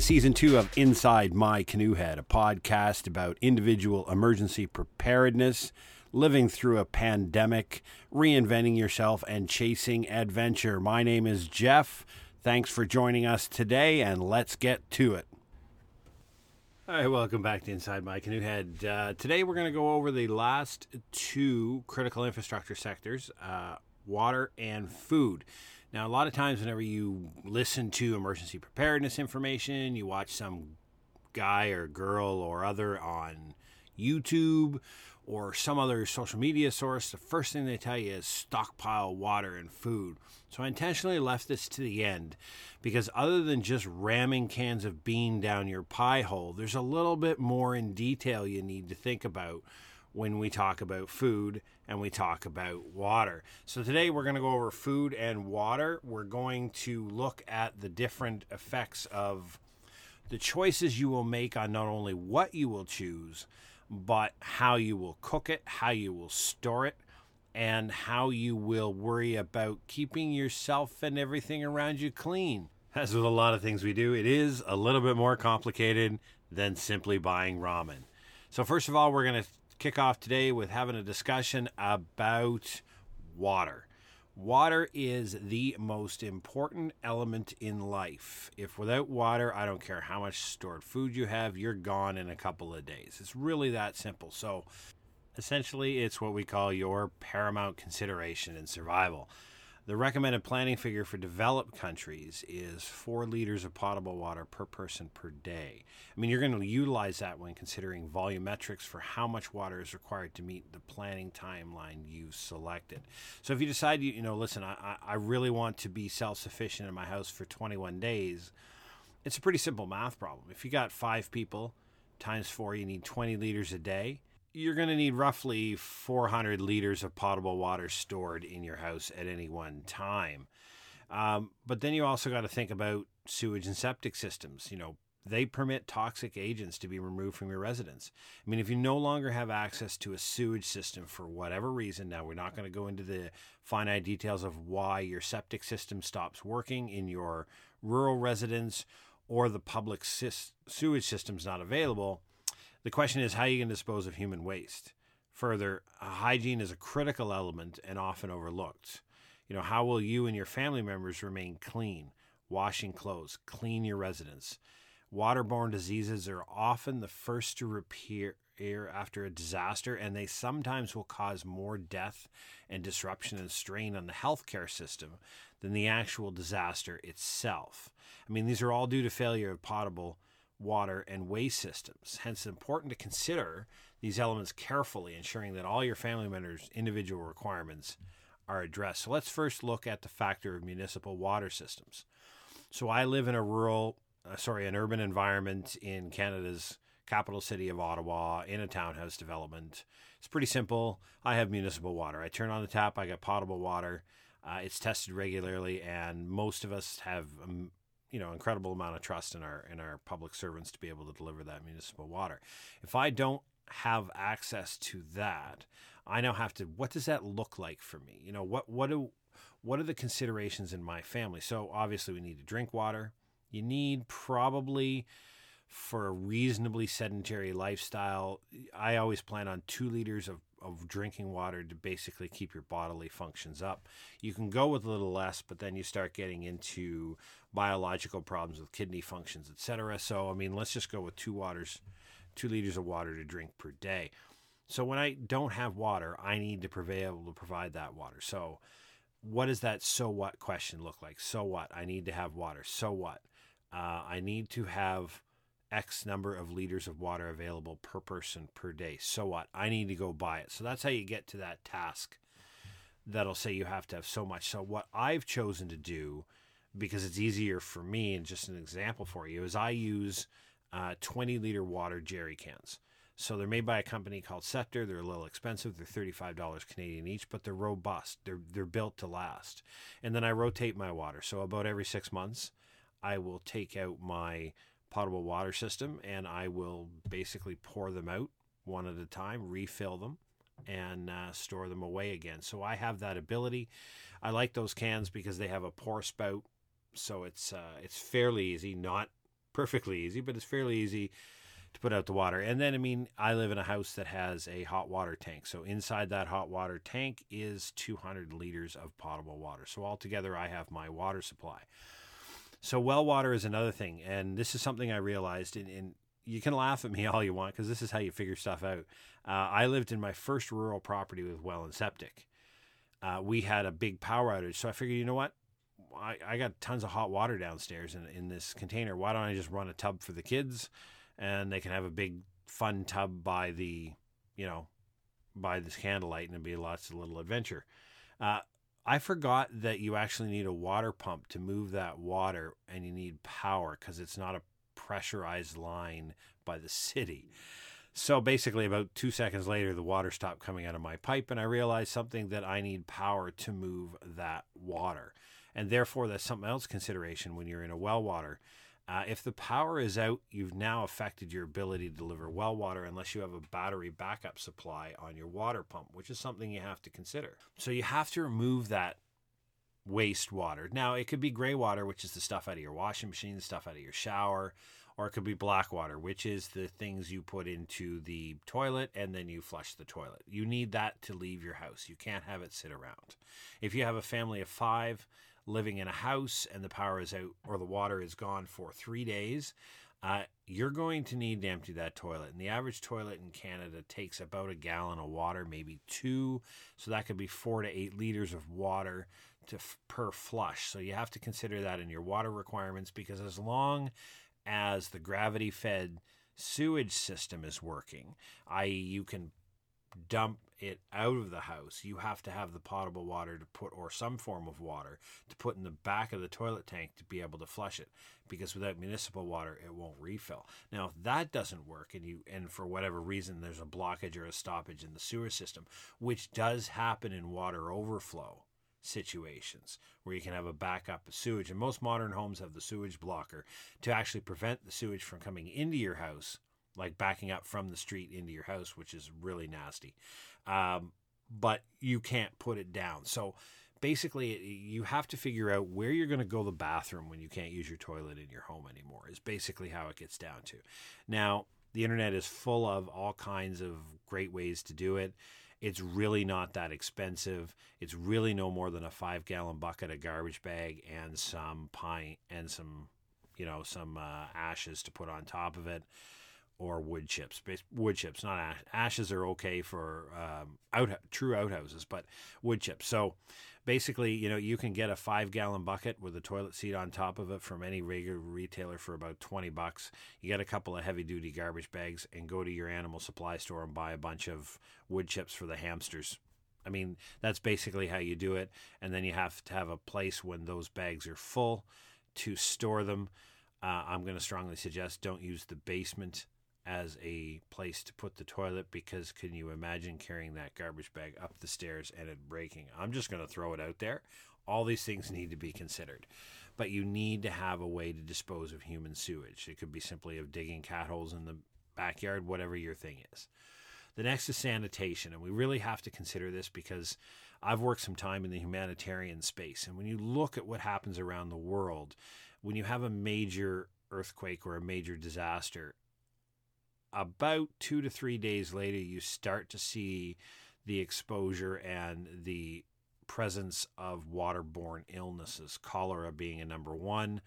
to season two of Inside My Canoe Head, a podcast about individual emergency preparedness, living through a pandemic, reinventing yourself, and chasing adventure. My name is Jeff. Thanks for joining us today, and let's get to it. All right, welcome back to Inside My Canoe Head. Uh, today we're going to go over the last two critical infrastructure sectors uh, water and food. Now, a lot of times, whenever you listen to emergency preparedness information, you watch some guy or girl or other on YouTube or some other social media source, the first thing they tell you is stockpile water and food. So I intentionally left this to the end because other than just ramming cans of bean down your pie hole, there's a little bit more in detail you need to think about when we talk about food and we talk about water. So today we're going to go over food and water. We're going to look at the different effects of the choices you will make on not only what you will choose, but how you will cook it, how you will store it, and how you will worry about keeping yourself and everything around you clean. As with a lot of things we do, it is a little bit more complicated than simply buying ramen. So, first of all, we're going to kick off today with having a discussion about water. Water is the most important element in life. If without water, I don't care how much stored food you have, you're gone in a couple of days. It's really that simple. So, essentially, it's what we call your paramount consideration in survival. The recommended planning figure for developed countries is four liters of potable water per person per day. I mean, you're going to utilize that when considering volumetrics for how much water is required to meet the planning timeline you selected. So if you decide, you, you know, listen, I, I really want to be self sufficient in my house for 21 days, it's a pretty simple math problem. If you got five people times four, you need 20 liters a day you're going to need roughly 400 liters of potable water stored in your house at any one time. Um, but then you also got to think about sewage and septic systems. You know, they permit toxic agents to be removed from your residence. I mean, if you no longer have access to a sewage system for whatever reason, now we're not going to go into the finite details of why your septic system stops working in your rural residence or the public sewage system is not available the question is how you can dispose of human waste. Further, hygiene is a critical element and often overlooked. You know, how will you and your family members remain clean? Washing clothes, clean your residence. Waterborne diseases are often the first to appear after a disaster, and they sometimes will cause more death and disruption and strain on the healthcare system than the actual disaster itself. I mean, these are all due to failure of potable water, and waste systems. Hence, it's important to consider these elements carefully, ensuring that all your family members' individual requirements are addressed. So, let's first look at the factor of municipal water systems. So, I live in a rural, uh, sorry, an urban environment in Canada's capital city of Ottawa in a townhouse development. It's pretty simple. I have municipal water. I turn on the tap, I get potable water. Uh, it's tested regularly, and most of us have um, you know incredible amount of trust in our in our public servants to be able to deliver that municipal water. If I don't have access to that, I now have to. What does that look like for me? You know what what do what are the considerations in my family? So obviously we need to drink water. You need probably for a reasonably sedentary lifestyle. I always plan on two liters of of drinking water to basically keep your bodily functions up. You can go with a little less, but then you start getting into biological problems with kidney functions, etc. So, I mean, let's just go with two waters, two liters of water to drink per day. So, when I don't have water, I need to able to provide that water. So, what does that so what question look like? So what? I need to have water. So what? Uh, I need to have X number of liters of water available per person per day. So what? I need to go buy it. So that's how you get to that task that'll say you have to have so much. So what I've chosen to do, because it's easier for me, and just an example for you, is I use uh, 20 liter water jerry cans. So they're made by a company called Scepter. They're a little expensive. They're thirty-five dollars Canadian each, but they're robust. They're they're built to last. And then I rotate my water. So about every six months, I will take out my potable water system and I will basically pour them out one at a time, refill them, and uh, store them away again. So I have that ability. I like those cans because they have a pour spout, so it's uh, it's fairly easy. Not perfectly easy, but it's fairly easy to put out the water. And then, I mean, I live in a house that has a hot water tank. So inside that hot water tank is 200 liters of potable water. So altogether, I have my water supply. So well water is another thing, and this is something I realized. And in, you can laugh at me all you want because this is how you figure stuff out. Uh, I lived in my first rural property with well and septic. Uh, we had a big power outage, so I figured, you know what? I, I got tons of hot water downstairs in, in this container. Why don't I just run a tub for the kids, and they can have a big fun tub by the, you know, by this candlelight, and it'd be lots of little adventure. Uh, I forgot that you actually need a water pump to move that water, and you need power because it's not a pressurized line by the city. So basically, about two seconds later, the water stopped coming out of my pipe, and I realized something that I need power to move that water. And therefore, that's something else consideration when you're in a well water. Uh, if the power is out, you've now affected your ability to deliver well water unless you have a battery backup supply on your water pump, which is something you have to consider. So you have to remove that wastewater. Now, it could be gray water, which is the stuff out of your washing machine, the stuff out of your shower, or it could be black water, which is the things you put into the toilet and then you flush the toilet. You need that to leave your house. You can't have it sit around. If you have a family of five, living in a house and the power is out or the water is gone for three days, uh, you're going to need to empty that toilet. And the average toilet in Canada takes about a gallon of water, maybe two. So that could be four to eight liters of water to per flush. So you have to consider that in your water requirements because as long as the gravity fed sewage system is working, i.e., you can dump it out of the house, you have to have the potable water to put, or some form of water to put in the back of the toilet tank to be able to flush it. Because without municipal water, it won't refill. Now, if that doesn't work, and you, and for whatever reason, there's a blockage or a stoppage in the sewer system, which does happen in water overflow situations where you can have a backup of sewage. And most modern homes have the sewage blocker to actually prevent the sewage from coming into your house like backing up from the street into your house, which is really nasty. Um, but you can't put it down. So basically, you have to figure out where you're going to go the bathroom when you can't use your toilet in your home anymore, is basically how it gets down to. Now, the internet is full of all kinds of great ways to do it. It's really not that expensive. It's really no more than a five gallon bucket, a garbage bag, and some pine and some, you know, some uh, ashes to put on top of it or wood chips. Wood chips, not ash. Ashes are okay for um, out true outhouses, but wood chips. So basically, you know, you can get a five gallon bucket with a toilet seat on top of it from any regular retailer for about twenty bucks. You get a couple of heavy duty garbage bags and go to your animal supply store and buy a bunch of wood chips for the hamsters. I mean, that's basically how you do it. And then you have to have a place when those bags are full to store them. Uh, I'm going to strongly suggest don't use the basement as a place to put the toilet because can you imagine carrying that garbage bag up the stairs and it breaking? I'm just going to throw it out there. All these things need to be considered. But you need to have a way to dispose of human sewage. It could be simply of digging cat holes in the backyard, whatever your thing is. The next is sanitation, and we really have to consider this because I've worked some time in the humanitarian space. And when you look at what happens around the world, when you have a major earthquake or a major disaster, about two to three days later, you start to see the exposure and the presence of waterborne illnesses, cholera being a number one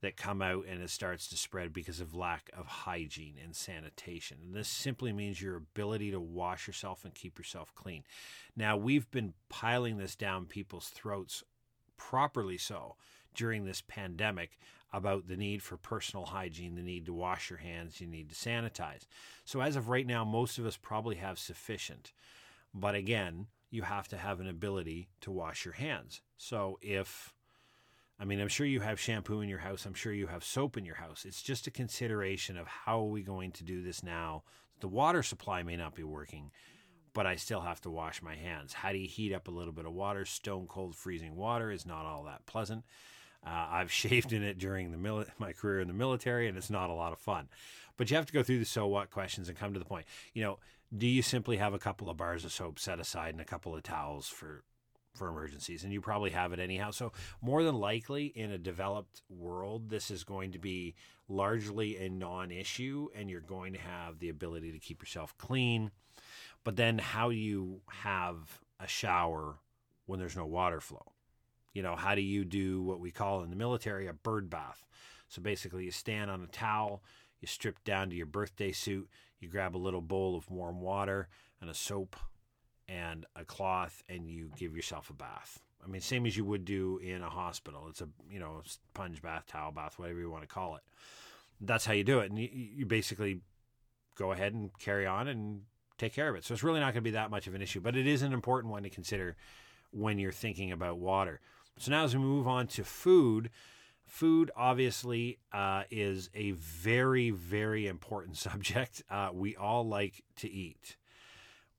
that come out and it starts to spread because of lack of hygiene and sanitation. And this simply means your ability to wash yourself and keep yourself clean. Now, we've been piling this down people's throats properly so during this pandemic about the need for personal hygiene, the need to wash your hands, you need to sanitize. So, as of right now, most of us probably have sufficient. But again, you have to have an ability to wash your hands. So, if I mean, I'm sure you have shampoo in your house. I'm sure you have soap in your house. It's just a consideration of how are we going to do this now? The water supply may not be working, but I still have to wash my hands. How do you heat up a little bit of water? Stone cold freezing water is not all that pleasant. Uh, I've shaved in it during the mili- my career in the military, and it's not a lot of fun. But you have to go through the so what questions and come to the point. You know, do you simply have a couple of bars of soap set aside and a couple of towels for for emergencies, and you probably have it anyhow. So, more than likely, in a developed world, this is going to be largely a non issue, and you're going to have the ability to keep yourself clean. But then, how do you have a shower when there's no water flow? You know, how do you do what we call in the military a bird bath? So, basically, you stand on a towel, you strip down to your birthday suit, you grab a little bowl of warm water and a soap and a cloth and you give yourself a bath. I mean, same as you would do in a hospital. It's a, you know, sponge bath, towel bath, whatever you want to call it. That's how you do it. And you, you basically go ahead and carry on and take care of it. So it's really not going to be that much of an issue, but it is an important one to consider when you're thinking about water. So now as we move on to food, food obviously uh, is a very, very important subject. Uh, we all like to eat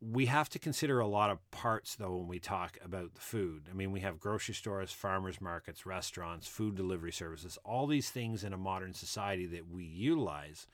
we have to consider a lot of parts though when we talk about the food. I mean, we have grocery stores, farmers markets, restaurants, food delivery services, all these things in a modern society that we utilize.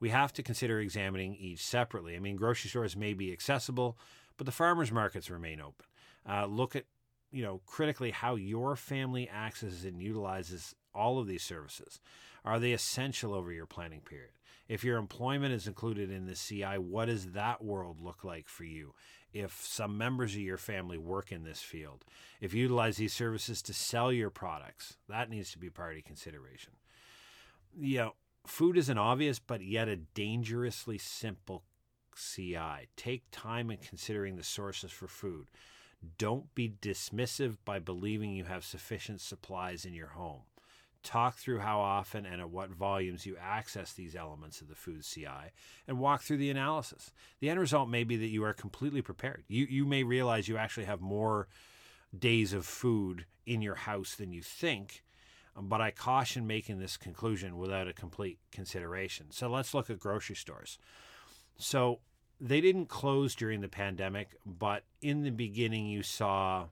We have to consider examining each separately. I mean, grocery stores may be accessible, but the farmers markets remain open. Uh, look at, you know, critically how your family accesses and utilizes all of these services. Are they essential over your planning period? If your employment is included in the CI, what does that world look like for you? If some members of your family work in this field, if you utilize these services to sell your products, that needs to be of consideration. You know, food is an obvious but yet a dangerously simple CI. Take time in considering the sources for food. Don't be dismissive by believing you have sufficient supplies in your home. Talk through how often and at what volumes you access these elements of the food CI and walk through the analysis. The end result may be that you are completely prepared. You, you may realize you actually have more days of food in your house than you think, um, but I caution making this conclusion without a complete consideration. So let's look at grocery stores. So they didn't close during the pandemic, but in the beginning, you saw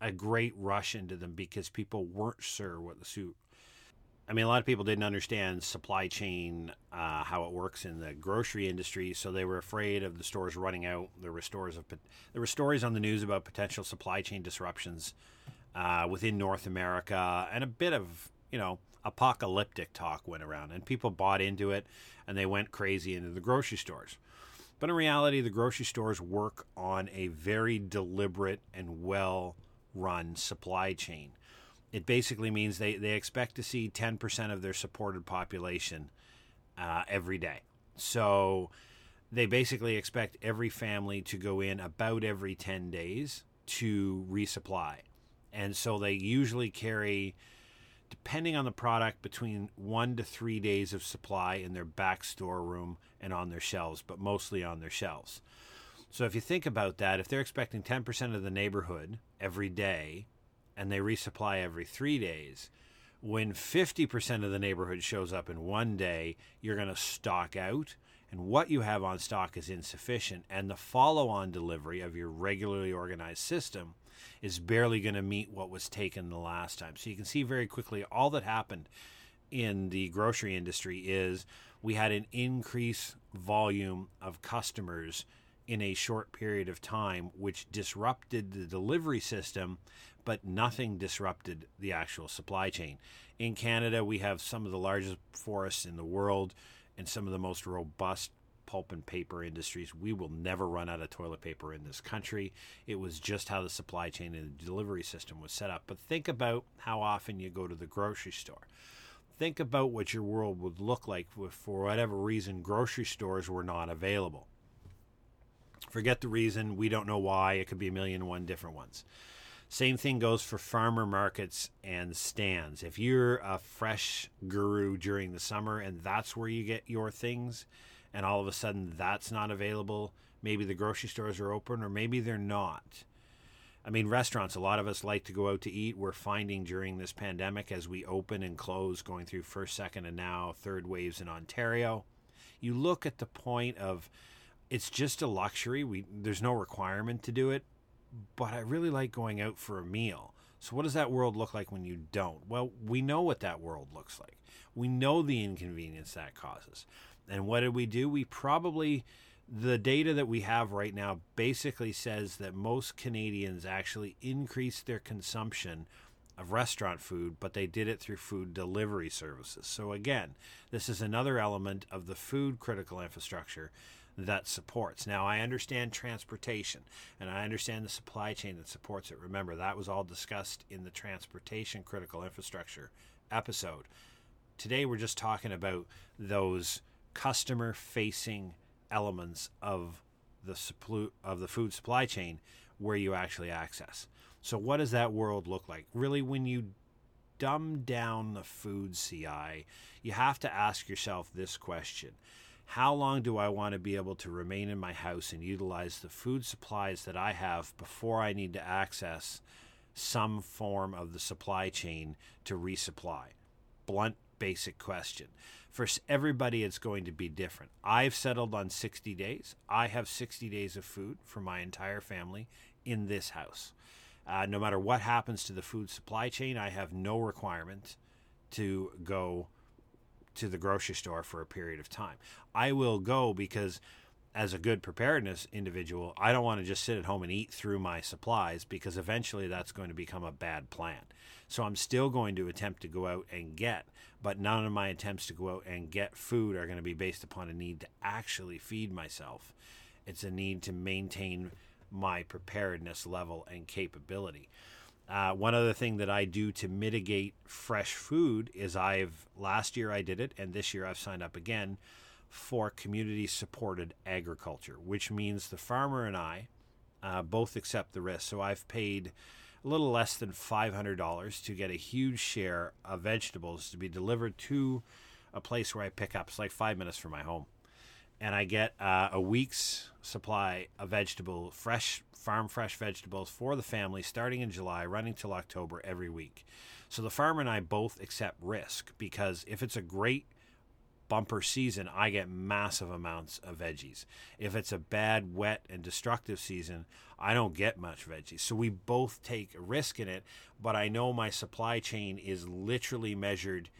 a great rush into them because people weren't sure what the suit I mean, a lot of people didn't understand supply chain, uh, how it works in the grocery industry, so they were afraid of the stores running out. There were stores of there were stories on the news about potential supply chain disruptions uh, within North America, and a bit of you know apocalyptic talk went around, and people bought into it, and they went crazy into the grocery stores. But in reality, the grocery stores work on a very deliberate and well run supply chain it basically means they, they expect to see 10% of their supported population uh, every day. So they basically expect every family to go in about every 10 days to resupply. And so they usually carry, depending on the product, between one to three days of supply in their back storeroom and on their shelves, but mostly on their shelves. So if you think about that, if they're expecting 10% of the neighborhood every day and they resupply every three days. When 50% of the neighborhood shows up in one day, you're going to stock out, and what you have on stock is insufficient. And the follow on delivery of your regularly organized system is barely going to meet what was taken the last time. So you can see very quickly all that happened in the grocery industry is we had an increased volume of customers in a short period of time, which disrupted the delivery system, but nothing disrupted the actual supply chain. In Canada, we have some of the largest forests in the world and some of the most robust pulp and paper industries. We will never run out of toilet paper in this country. It was just how the supply chain and the delivery system was set up. But think about how often you go to the grocery store. Think about what your world would look like if, for whatever reason, grocery stores were not available. Forget the reason. We don't know why. It could be a million and one different ones. Same thing goes for farmer markets and stands. If you're a fresh guru during the summer and that's where you get your things, and all of a sudden that's not available, maybe the grocery stores are open or maybe they're not. I mean, restaurants, a lot of us like to go out to eat. We're finding during this pandemic as we open and close, going through first, second, and now third waves in Ontario, you look at the point of it's just a luxury. We there's no requirement to do it, but I really like going out for a meal. So, what does that world look like when you don't? Well, we know what that world looks like. We know the inconvenience that causes. And what did we do? We probably the data that we have right now basically says that most Canadians actually increased their consumption of restaurant food, but they did it through food delivery services. So, again, this is another element of the food critical infrastructure that supports. Now, I understand transportation and I understand the supply chain that supports it. Remember, that was all discussed in the transportation critical infrastructure episode. Today, we're just talking about those customer facing elements of the supply, of the food supply chain where you actually access. So, what does that world look like? Really, when you dumb down the food CI, you have to ask yourself this question How long do I want to be able to remain in my house and utilize the food supplies that I have before I need to access some form of the supply chain to resupply? Blunt, basic question. For everybody, it's going to be different. I've settled on 60 days. I have 60 days of food for my entire family in this house. Uh, no matter what happens to the food supply chain, I have no requirement to go to the grocery store for a period of time. I will go because, as a good preparedness individual, I don't want to just sit at home and eat through my supplies because eventually that's going to become a bad plan. So I'm still going to attempt to go out and get, but none of my attempts to go out and get food are going to be based upon a need to actually feed myself. It's a need to maintain my preparedness level and capability. Uh, one other thing that I do to mitigate fresh food is I've last year I did it, and this year I've signed up again for community supported agriculture, which means the farmer and I uh, both accept the risk. So I've paid a little less than $500 to get a huge share of vegetables to be delivered to a place where I pick up. It's like five minutes from my home and I get uh, a week's supply of vegetable, fresh farm fresh vegetables for the family starting in July, running till October every week. So the farmer and I both accept risk because if it's a great bumper season, I get massive amounts of veggies. If it's a bad, wet, and destructive season, I don't get much veggies. So we both take a risk in it, but I know my supply chain is literally measured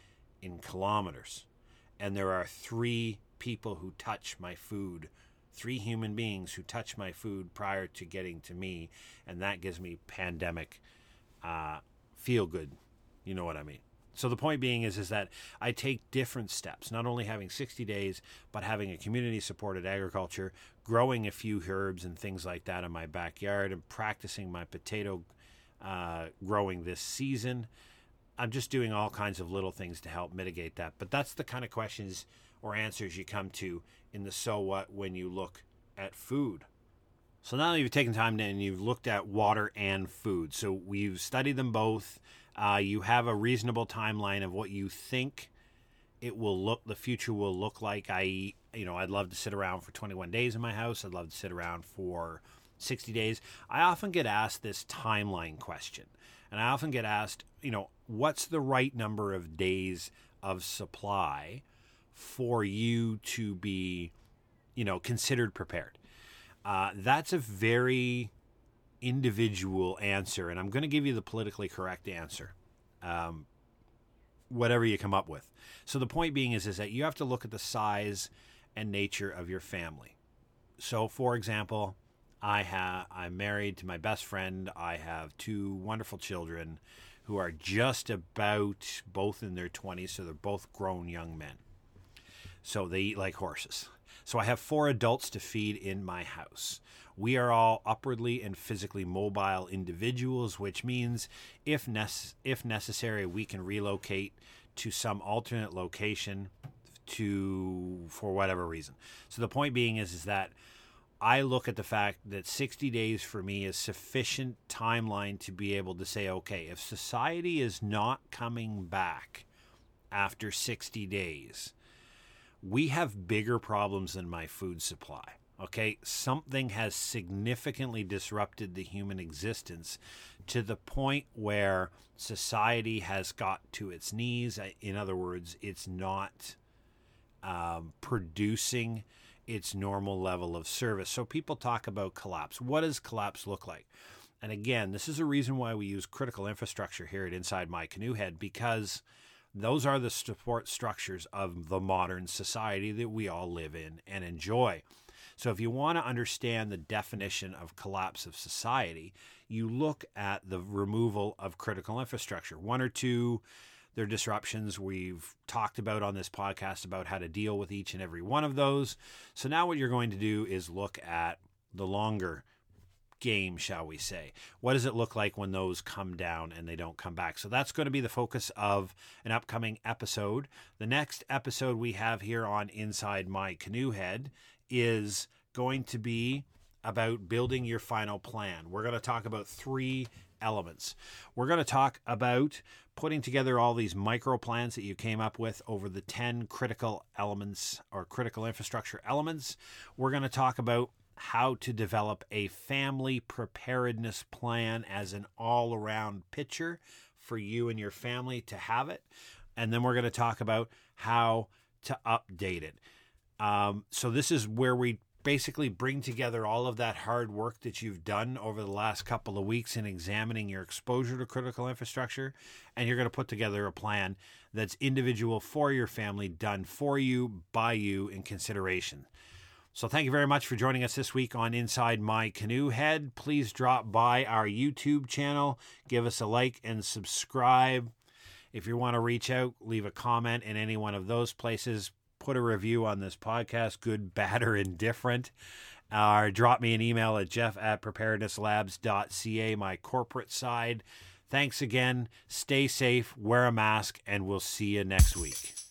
in kilometers. And there are three people who touch my food, three human beings who touch my food prior to getting to me, and that gives me pandemic uh, feel good. You know what I mean? So the point being is is that I take different steps, not only having 60 days, but having a community supported agriculture, growing a few herbs and things like that in my backyard, and practicing my potato uh, growing this season. I'm just doing all kinds of little things to help mitigate that. But that's the kind of questions or answers you come to in the so what when you look at food. So now you've taken time and you've looked at water and food, so we've studied them both. Uh, you have a reasonable timeline of what you think it will look, the future will look like. I, you know, I'd love to sit around for 21 days in my house. I'd love to sit around for 60 days. I often get asked this timeline question, and I often get asked, you know, what's the right number of days of supply for you to be, you know, considered prepared? Uh, that's a very individual answer, and I'm going to give you the politically correct answer, um, whatever you come up with. So the point being is, is that you have to look at the size and nature of your family. So, for example, I have I'm married to my best friend. I have two wonderful children who are just about both in their 20s, so they're both grown young men. So they eat like horses. So I have four adults to feed in my house. We are all upwardly and physically mobile individuals, which means if if necessary, we can relocate to some alternate location to for whatever reason. So the point being is is that I look at the fact that 60 days for me is sufficient timeline to be able to say, okay, if society is not coming back after 60 days, we have bigger problems than my food supply. Okay, something has significantly disrupted the human existence to the point where society has got to its knees. In other words, it's not um, producing its normal level of service. So people talk about collapse. What does collapse look like? And again, this is a reason why we use critical infrastructure here at Inside My Canoe Head because those are the support structures of the modern society that we all live in and enjoy. So, if you want to understand the definition of collapse of society, you look at the removal of critical infrastructure. One or two there are disruptions we've talked about on this podcast about how to deal with each and every one of those. So now what you're going to do is look at the longer game, shall we say. What does it look like when those come down and they don't come back? So that's going to be the focus of an upcoming episode. The next episode we have here on Inside My Canoe Head is going to be about building your final plan. We're going to talk about three elements. We're going to talk about putting together all these micro plans that you came up with over the 10 critical elements or critical infrastructure elements. We're going to talk about how to develop a family preparedness plan as an all around picture for you and your family to have it. And then we're going to talk about how to update it. Um, so, this is where we basically bring together all of that hard work that you've done over the last couple of weeks in examining your exposure to critical infrastructure and you're going to put together a plan that's individual for your family done for you by you in consideration so thank you very much for joining us this week on Inside My Canoe Head. Please drop by our YouTube channel, give us a like and subscribe. If you want to reach out, leave a comment in any one of those places. Put a review on this podcast, good, bad, or indifferent. Or drop me an email at jeff at preparednesslabs.ca, my corporate side. Thanks again. Stay safe, wear a mask, and we'll see you next week.